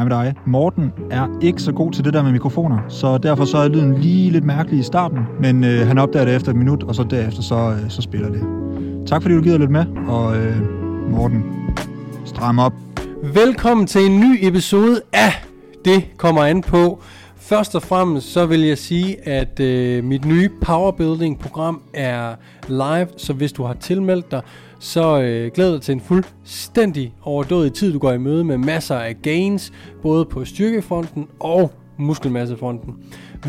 Hej med dig. Morten er ikke så god til det der med mikrofoner, så derfor så er lyden lige lidt mærkelig i starten, men øh, han opdager det efter et minut, og så derefter så, øh, så spiller det. Tak fordi du gider lidt med, og øh, Morten, stram op. Velkommen til en ny episode af Det kommer an på. Først og fremmest så vil jeg sige, at øh, mit nye Powerbuilding program er live, så hvis du har tilmeldt dig, så øh, glæder dig til en fuldstændig overdådig tid, du går i møde med masser af gains, både på styrkefronten og muskelmassefronten.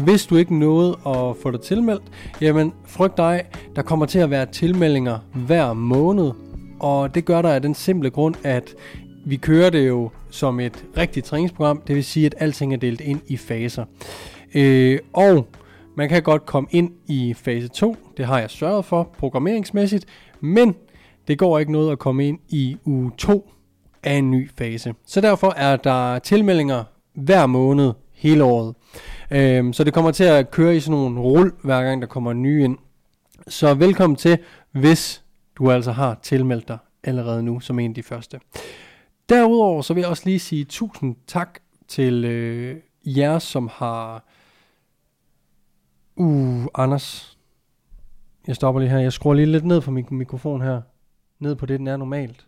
Hvis du ikke nåede at få dig tilmeldt, jamen frygt dig, der kommer til at være tilmeldinger hver måned, og det gør der af den simple grund, at vi kører det jo som et rigtigt træningsprogram, det vil sige, at alting er delt ind i faser. Øh, og man kan godt komme ind i fase 2, det har jeg sørget for programmeringsmæssigt, men det går ikke noget at komme ind i uge 2 af en ny fase. Så derfor er der tilmeldinger hver måned hele året. Øhm, så det kommer til at køre i sådan nogle rull, hver gang der kommer nye ind. Så velkommen til, hvis du altså har tilmeldt dig allerede nu som en af de første. Derudover så vil jeg også lige sige tusind tak til øh, jer, som har... Uh, Anders. Jeg stopper lige her. Jeg skruer lige lidt ned på min mikrofon her. Ned på det, den er normalt.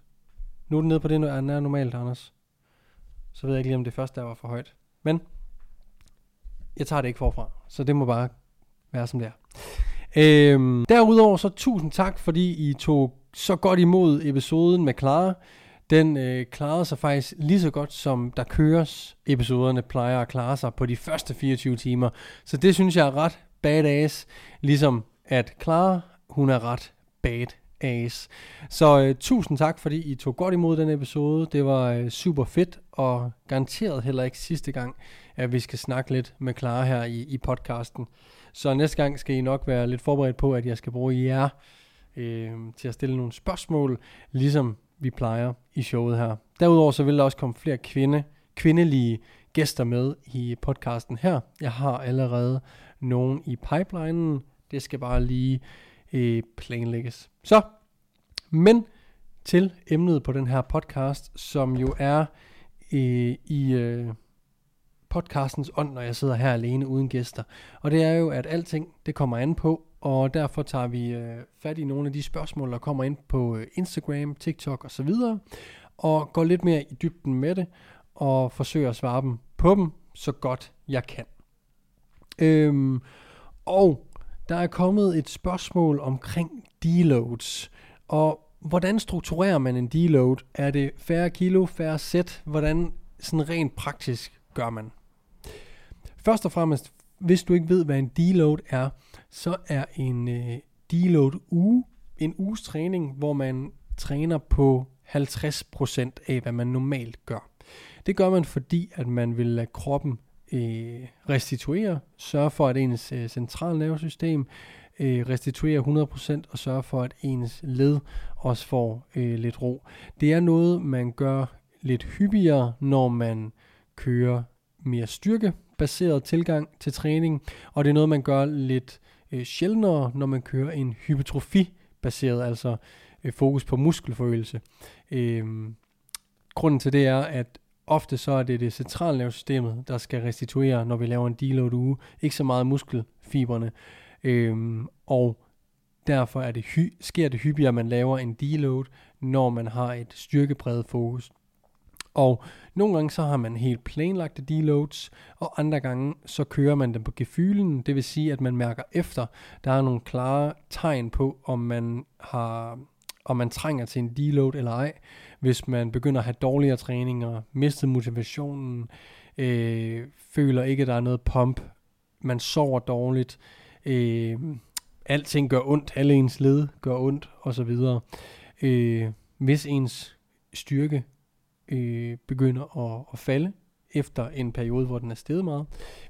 Nu er den nede på det, den er normalt, Anders. Så ved jeg ikke lige, om det første der var for højt. Men jeg tager det ikke forfra. Så det må bare være som det er. Øhm, derudover så tusind tak, fordi I tog så godt imod episoden med Clara. Den øh, klarede sig faktisk lige så godt, som der køres episoderne plejer at klare sig på de første 24 timer. Så det synes jeg er ret badass, ligesom at Clara, hun er ret bad ass. Så øh, tusind tak, fordi I tog godt imod den episode. Det var øh, super fedt, og garanteret heller ikke sidste gang, at vi skal snakke lidt med Clara her i, i podcasten. Så næste gang skal I nok være lidt forberedt på, at jeg skal bruge jer øh, til at stille nogle spørgsmål, ligesom vi plejer i showet her. Derudover så vil der også komme flere kvinde, kvindelige gæster med i podcasten her. Jeg har allerede nogen i pipelinen. Det skal bare lige øh, planlægges. Så, men til emnet på den her podcast, som jo er øh, i øh, podcastens ånd, når jeg sidder her alene uden gæster. Og det er jo, at alting det kommer an på, og derfor tager vi øh, fat i nogle af de spørgsmål, der kommer ind på øh, Instagram, TikTok osv., og går lidt mere i dybden med det, og forsøger at svare dem på dem, så godt jeg kan. Øhm, og der er kommet et spørgsmål omkring deloads, og hvordan strukturerer man en deload? Er det færre kilo, færre sæt? Hvordan sådan rent praktisk gør man? Først og fremmest, hvis du ikke ved, hvad en deload er, så er en øh, deload uge en uges træning, hvor man træner på 50% af, hvad man normalt gør. Det gør man, fordi at man vil lade kroppen øh, restituere, sørge for, at ens øh, centralnervesystem øh, restituerer 100% og sørge for, at ens led også får øh, lidt ro. Det er noget, man gør lidt hyppigere, når man kører mere styrkebaseret tilgang til træning, og det er noget, man gør lidt øh, sjældnere, når man kører en hypertrofi-baseret, altså øh, fokus på muskelforøgelse. Øh, grunden til det er, at ofte så er det det centralnervesystemet, der skal restituere, når vi laver en deload uge, ikke så meget muskelfiberne. Øhm, og derfor er det hy- sker det hyppigere, at man laver en deload, når man har et styrkebredt fokus. Og nogle gange så har man helt planlagte deloads, og andre gange så kører man dem på gefylen, det vil sige, at man mærker efter. Der er nogle klare tegn på, om man har om man trænger til en deload eller ej. Hvis man begynder at have dårligere træninger, mistet motivationen, øh, føler ikke, at der er noget pump, man sover dårligt, øh, alting gør ondt, alle ens led gør ondt, osv. Øh, hvis ens styrke øh, begynder at, at falde efter en periode, hvor den er steget meget.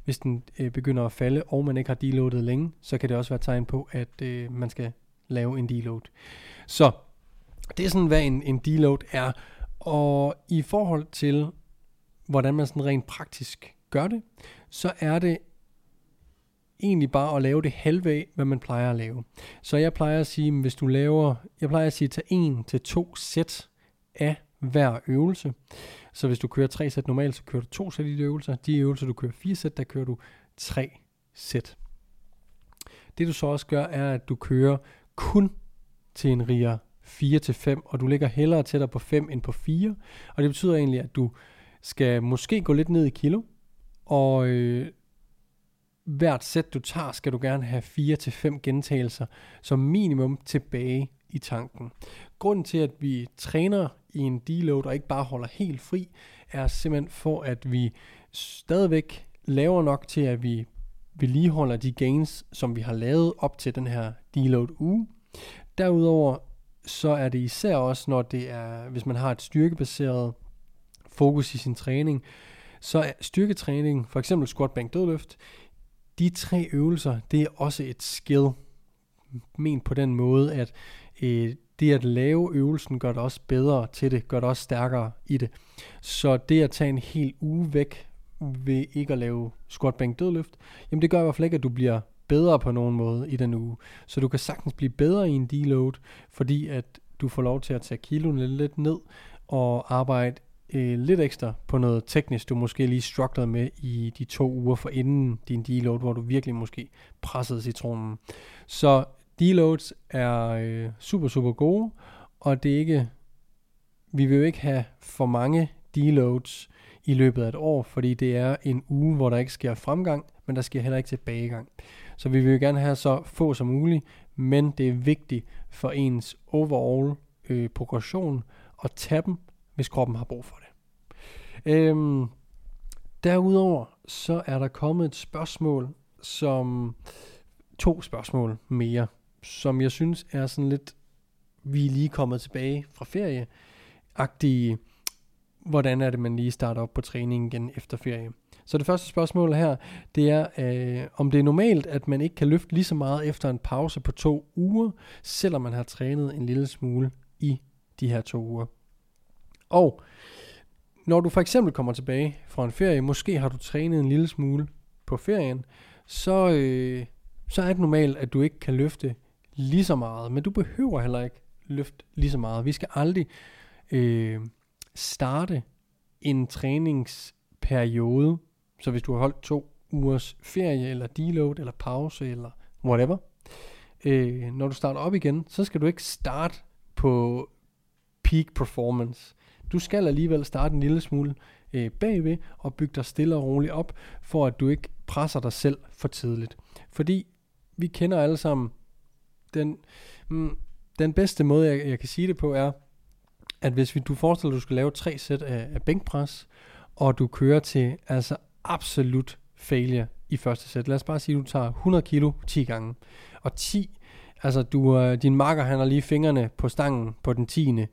Hvis den øh, begynder at falde, og man ikke har deloadet længe, så kan det også være tegn på, at øh, man skal lave en deload. Så det er sådan, hvad en, en deload er. Og i forhold til, hvordan man sådan rent praktisk gør det, så er det egentlig bare at lave det halve af, hvad man plejer at lave. Så jeg plejer at sige, hvis du laver, jeg plejer at sige, tag en til to sæt af hver øvelse. Så hvis du kører tre sæt normalt, så kører du to sæt i de øvelser. De øvelser, du kører fire sæt, der kører du tre sæt. Det du så også gør, er, at du kører kun til en riger 4-5, og du ligger hellere tættere på 5 end på 4. Og det betyder egentlig, at du skal måske gå lidt ned i kilo, og øh, hvert sæt du tager, skal du gerne have 4-5 gentagelser som minimum tilbage i tanken. Grunden til, at vi træner i en deload og ikke bare holder helt fri, er simpelthen for, at vi stadigvæk laver nok til, at vi vedligeholder de gains, som vi har lavet op til den her deload uge. Derudover så er det især også, når det er, hvis man har et styrkebaseret fokus i sin træning, så er styrketræning, for eksempel squat, bank, dødløft, de tre øvelser, det er også et skill. Men på den måde, at øh, det at lave øvelsen gør det også bedre til det, gør det også stærkere i det. Så det at tage en hel uge væk ved ikke at lave squat, bank, dødløft, jamen det gør i hvert fald ikke, at du bliver bedre på nogen måde i den uge. Så du kan sagtens blive bedre i en deload, fordi at du får lov til at tage kiloene lidt ned og arbejde øh, lidt ekstra på noget teknisk, du måske lige strugglede med i de to uger for inden din deload, hvor du virkelig måske pressede citronen. Så deloads er øh, super, super gode, og det er ikke, vi vil jo ikke have for mange deloads i løbet af et år, fordi det er en uge, hvor der ikke sker fremgang, men der sker heller ikke tilbagegang. Så vi vil jo gerne have så få som muligt, men det er vigtigt for ens overall øh, progression at tage dem, hvis kroppen har brug for det. Øhm, derudover så er der kommet et spørgsmål, som to spørgsmål mere, som jeg synes er sådan lidt, vi er lige kommet tilbage fra ferie, agtige, hvordan er det, man lige starter op på træningen igen efter ferie. Så det første spørgsmål her, det er, øh, om det er normalt, at man ikke kan løfte lige så meget efter en pause på to uger, selvom man har trænet en lille smule i de her to uger. Og når du for eksempel kommer tilbage fra en ferie, måske har du trænet en lille smule på ferien, så, øh, så er det normalt, at du ikke kan løfte lige så meget, men du behøver heller ikke løfte lige så meget. Vi skal aldrig øh, starte en træningsperiode så hvis du har holdt to ugers ferie, eller deload, eller pause, eller whatever, øh, når du starter op igen, så skal du ikke starte på peak performance. Du skal alligevel starte en lille smule øh, bagved, og bygge dig stille og roligt op, for at du ikke presser dig selv for tidligt. Fordi vi kender alle sammen den, mm, den bedste måde, jeg, jeg kan sige det på, er, at hvis vi, du forestiller dig, at du skal lave tre sæt af, af bænkpres, og du kører til altså absolut failure i første sæt. Lad os bare sige, at du tager 100 kilo 10 gange. Og 10, altså du, øh, din marker han har lige fingrene på stangen på den 10.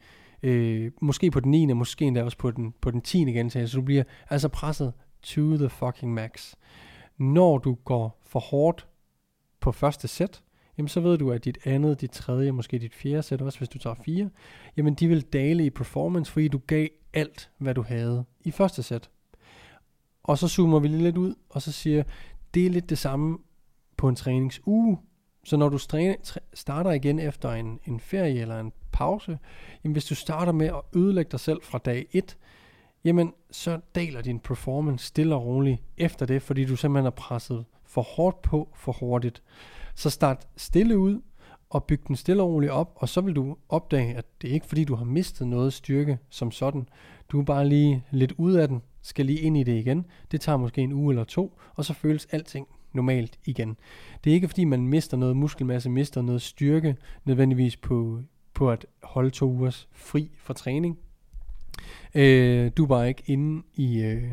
Øh, måske på den 9. Måske endda også på den, på den 10. gentagelse. Så du bliver altså presset to the fucking max. Når du går for hårdt på første sæt, jamen så ved du, at dit andet, dit tredje, måske dit fjerde sæt også, hvis du tager fire, jamen de vil dale i performance, fordi du gav alt, hvad du havde i første sæt. Og så zoomer vi lige lidt ud, og så siger, det er lidt det samme på en træningsuge. Så når du starter igen efter en, en ferie eller en pause, jamen hvis du starter med at ødelægge dig selv fra dag 1, jamen så daler din performance stille og roligt efter det, fordi du simpelthen har presset for hårdt på for hurtigt. Så start stille ud, og byg den stille og roligt op, og så vil du opdage, at det er ikke fordi, du har mistet noget styrke som sådan. Du er bare lige lidt ud af den, skal lige ind i det igen. Det tager måske en uge eller to, og så føles alting normalt igen. Det er ikke fordi, man mister noget muskelmasse, mister noget styrke, nødvendigvis på, på at holde to ugers fri fra træning. Øh, du er bare ikke inde i, øh,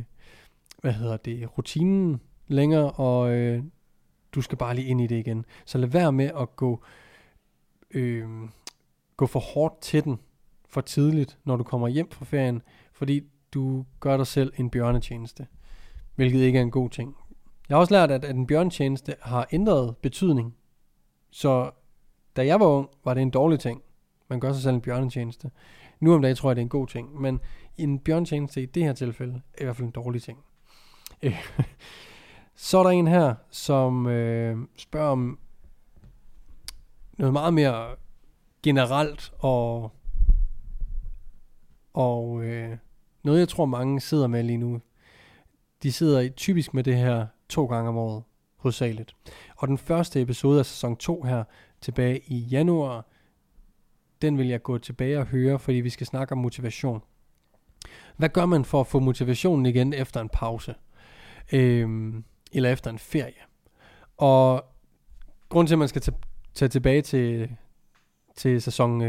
hvad hedder det, rutinen længere, og øh, du skal bare lige ind i det igen. Så lad være med at gå, øh, gå for hårdt til den for tidligt, når du kommer hjem fra ferien, fordi du gør dig selv en bjørnetjeneste, hvilket ikke er en god ting. Jeg har også lært, at, at en bjørnetjeneste har ændret betydning. Så da jeg var ung, var det en dårlig ting. Man gør sig selv en bjørnetjeneste. Nu om dagen tror jeg, det er en god ting. Men en bjørnetjeneste i det her tilfælde er i hvert fald en dårlig ting. Så er der en her, som øh, spørger om noget meget mere generelt og Og øh, noget, jeg tror, mange sidder med lige nu, de sidder typisk med det her to gange om året, hovedsageligt. Og den første episode af sæson 2 her, tilbage i januar, den vil jeg gå tilbage og høre, fordi vi skal snakke om motivation. Hvad gør man for at få motivationen igen efter en pause? Øhm, eller efter en ferie? Og grund til, at man skal tage tilbage til, til sæson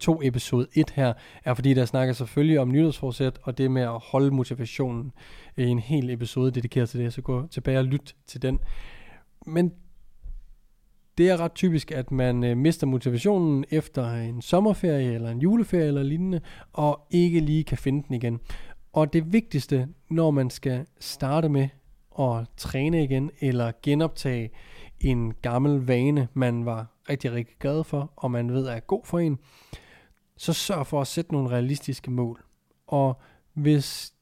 2, øh, episode 1 her, er fordi der snakker selvfølgelig om nytårsforsæt, og det med at holde motivationen i en hel episode dedikeret til det, så gå tilbage og lyt til den. Men det er ret typisk, at man øh, mister motivationen efter en sommerferie eller en juleferie eller lignende, og ikke lige kan finde den igen. Og det vigtigste, når man skal starte med at træne igen, eller genoptage en gammel vane, man var rigtig, rigtig glad for, og man ved er god for en, så sørg for at sætte nogle realistiske mål. Og hvis,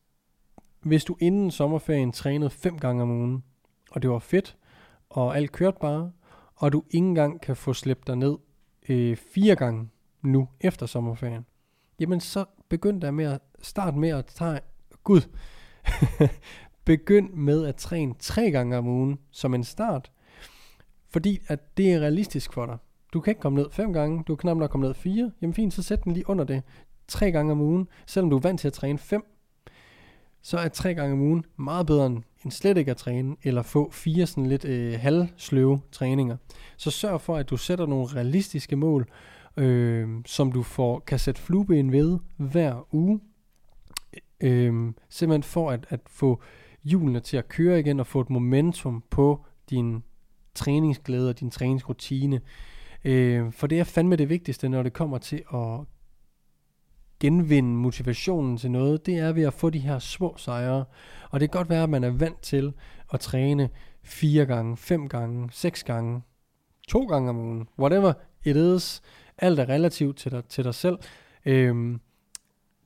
hvis du inden sommerferien trænede fem gange om ugen, og det var fedt, og alt kørte bare, og du ikke engang kan få slæbt dig ned øh, fire gange nu efter sommerferien, jamen så begynd der med at starte med at tage, gud, begynd med at træne tre gange om ugen som en start, fordi at det er realistisk for dig. Du kan ikke komme ned fem gange, du kan knap nok komme ned fire, jamen fint, så sæt den lige under det, tre gange om ugen, selvom du er vant til at træne fem, så er tre gange om ugen meget bedre end slet ikke at træne, eller få fire sådan lidt øh, halvsløve træninger. Så sørg for, at du sætter nogle realistiske mål, øh, som du får, kan sætte flueben ved hver uge. Øh, simpelthen for at, at få hjulene til at køre igen, og få et momentum på din træningsglæde og din træningsrutine. Øh, for det er fandme det vigtigste, når det kommer til at genvinde motivationen til noget, det er ved at få de her små sejre. Og det kan godt være, at man er vant til at træne fire gange, fem gange, seks gange, to gange om ugen, whatever it is. Alt er relativt til dig, til dig selv. Øhm,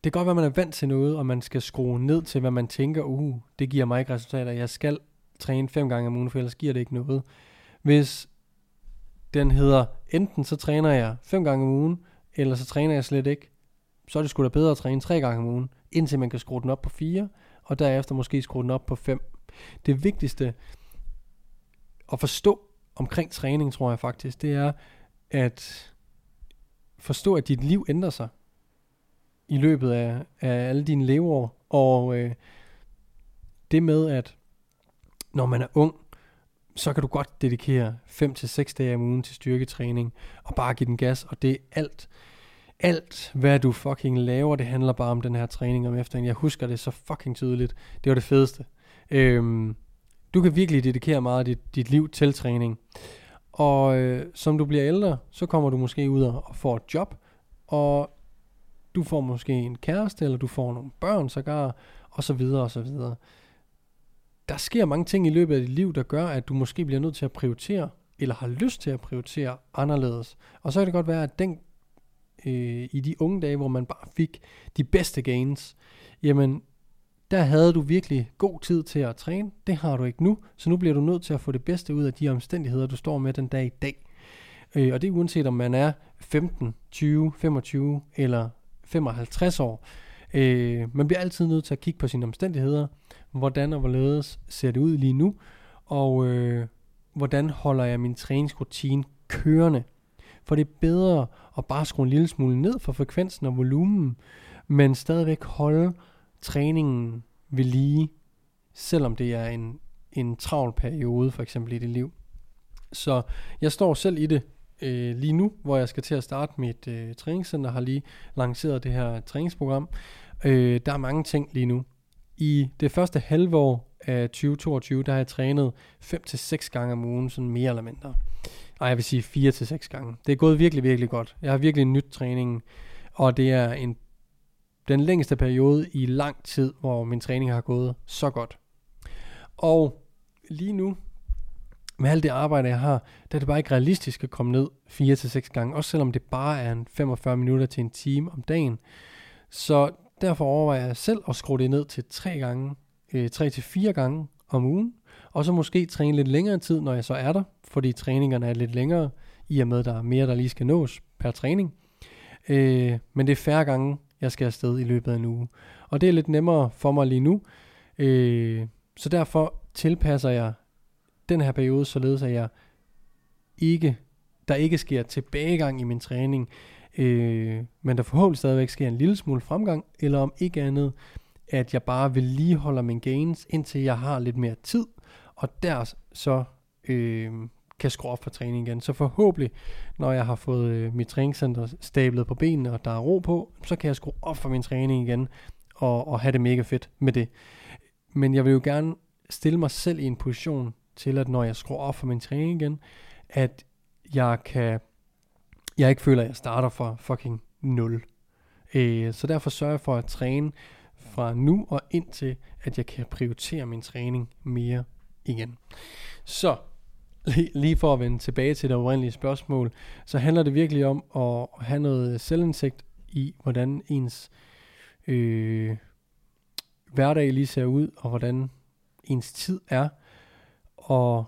det kan godt være, at man er vant til noget, og man skal skrue ned til, hvad man tænker, uh, det giver mig ikke resultater. Jeg skal træne fem gange om ugen, for ellers giver det ikke noget. Hvis den hedder, enten så træner jeg fem gange om ugen, eller så træner jeg slet ikke, så er det sgu da bedre at træne tre gange om ugen, indtil man kan skrue den op på fire, og derefter måske skrue den op på fem. Det vigtigste at forstå omkring træning, tror jeg faktisk, det er at forstå, at dit liv ændrer sig i løbet af, af alle dine leveår. Og øh, det med, at når man er ung, så kan du godt dedikere 5 til 6 dage om ugen til styrketræning, og bare give den gas, og det er alt. Alt, hvad du fucking laver, det handler bare om den her træning om eftermiddagen. Jeg husker det så fucking tydeligt. Det var det fedeste. Øhm, du kan virkelig dedikere meget af dit, dit liv til træning. Og øh, som du bliver ældre, så kommer du måske ud og får et job, og du får måske en kæreste, eller du får nogle børn sågar, og så videre og så videre. Der sker mange ting i løbet af dit liv, der gør, at du måske bliver nødt til at prioritere, eller har lyst til at prioritere anderledes. Og så kan det godt være, at den øh, i de unge dage, hvor man bare fik de bedste gains, jamen der havde du virkelig god tid til at træne. Det har du ikke nu, så nu bliver du nødt til at få det bedste ud af de omstændigheder, du står med den dag i dag. Øh, og det er uanset om man er 15, 20, 25 eller 55 år. Øh, man bliver altid nødt til at kigge på sine omstændigheder. Hvordan og hvorledes ser det ud lige nu? Og øh, hvordan holder jeg min træningsrutine kørende? For det er bedre at bare skrue en lille smule ned for frekvensen og volumen, men stadigvæk holde træningen ved lige, selvom det er en, en travl periode, for eksempel i dit liv. Så jeg står selv i det øh, lige nu, hvor jeg skal til at starte mit øh, træningscenter, har lige lanceret det her træningsprogram. Øh, der er mange ting lige nu. I det første halve år af 2022, der har jeg trænet 5-6 gange om ugen, sådan mere eller mindre. Nej, jeg vil sige 4 til gange. Det er gået virkelig, virkelig godt. Jeg har virkelig nyt træningen, og det er en, den længste periode i lang tid, hvor min træning har gået så godt. Og lige nu, med alt det arbejde, jeg har, der er det bare ikke realistisk at komme ned 4 til gange, også selvom det bare er en 45 minutter til en time om dagen. Så derfor overvejer jeg selv at skrue det ned til 3 gange, øh, 3 til 4 gange om ugen, og så måske træne lidt længere tid, når jeg så er der, fordi træningerne er lidt længere, i og med, at der er mere, der lige skal nås per træning. Øh, men det er færre gange jeg skal afsted i løbet af en uge. Og det er lidt nemmere for mig lige nu. Øh, så derfor tilpasser jeg den her periode, således at jeg ikke, der ikke sker tilbagegang i min træning, øh, men der forhåbentlig stadigvæk sker en lille smule fremgang, eller om ikke andet, at jeg bare vil lige min gains, indtil jeg har lidt mere tid, og der så øh, kan skrue op for træning igen. Så forhåbentlig, når jeg har fået øh, mit træningscenter stablet på benene, og der er ro på, så kan jeg skrue op for min træning igen, og, og have det mega fedt med det. Men jeg vil jo gerne stille mig selv i en position til, at når jeg skruer op for min træning igen, at jeg kan, jeg ikke føler, at jeg starter fra fucking 0. Øh, så derfor sørger jeg for at træne fra nu og indtil, at jeg kan prioritere min træning mere igen. Så lige for at vende tilbage til det oprindelige spørgsmål, så handler det virkelig om at have noget selvindsigt i, hvordan ens øh, hverdag lige ser ud, og hvordan ens tid er, og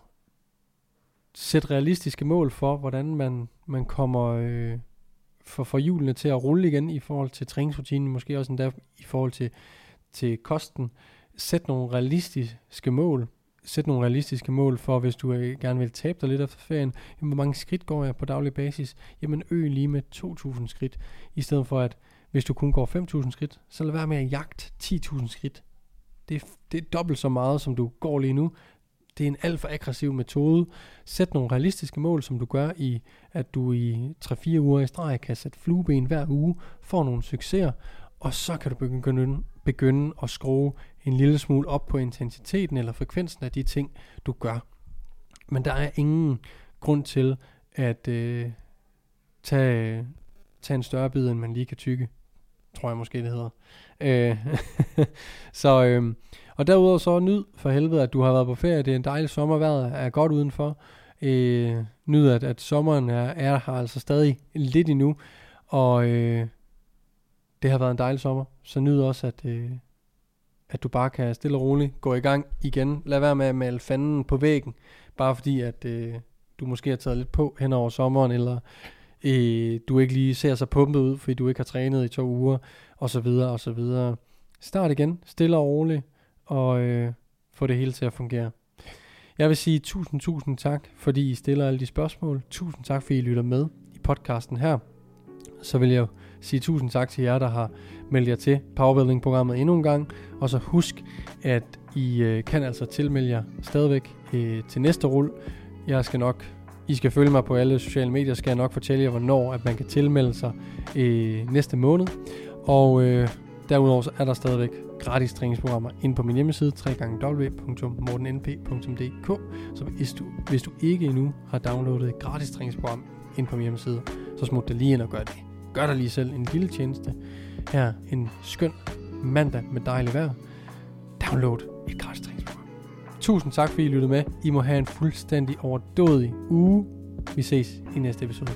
sætte realistiske mål for, hvordan man, man kommer øh, for, for hjulene til at rulle igen i forhold til træningsrutinen, måske også endda i forhold til, til kosten. Sæt nogle realistiske mål. Sæt nogle realistiske mål for, hvis du øh, gerne vil tabe dig lidt efter ferien. Jamen, hvor mange skridt går jeg på daglig basis? Jamen, øg lige med 2.000 skridt, i stedet for at hvis du kun går 5.000 skridt, så lad være med at jagte 10.000 skridt. Det er, det er dobbelt så meget, som du går lige nu. Det er en alt for aggressiv metode. Sæt nogle realistiske mål, som du gør i, at du i 3-4 uger i streg kan sætte flueben hver uge, får nogle succeser, og så kan du begynde, begynde at skrue en lille smule op på intensiteten eller frekvensen af de ting, du gør. Men der er ingen grund til at øh, tage, tage en større bid, end man lige kan tykke tror jeg måske det hedder. Øh, så, øh, og derudover så nyd for helvede, at du har været på ferie. Det er en dejlig sommervejr, er godt udenfor. Øh, nyd, at, at sommeren er, er her altså stadig lidt endnu. Og øh, det har været en dejlig sommer. Så nyd også, at, øh, at du bare kan stille og roligt gå i gang igen. Lad være med at male fanden på væggen, bare fordi at øh, du måske har taget lidt på hen over sommeren, eller øh, du ikke lige ser så pumpet ud, fordi du ikke har trænet i to uger, og så videre, og så videre. Start igen, stille og roligt, og øh, få det hele til at fungere. Jeg vil sige tusind, tusind tak, fordi I stiller alle de spørgsmål. Tusind tak, fordi I lytter med i podcasten her. Så vil jeg sige tusind tak til jer, der har meldt jer til Powerbuilding-programmet endnu en gang. Og så husk, at I øh, kan altså tilmelde jer stadigvæk øh, til næste rull. Jeg skal nok i skal følge mig på alle sociale medier, skal jeg nok fortælle jer, hvornår at man kan tilmelde sig øh, næste måned. Og øh, derudover så er der stadigvæk gratis træningsprogrammer inde på min hjemmeside www.mortennp.dk Så hvis du, hvis du ikke endnu har downloadet et gratis træningsprogram ind på min hjemmeside, så smut dig lige ind og gør det. Gør dig lige selv en lille tjeneste. Her en skøn mandag med dejligt vejr. Download et gratis. Tusind tak, fordi I lyttede med. I må have en fuldstændig overdådig uge. Vi ses i næste episode.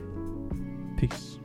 Peace.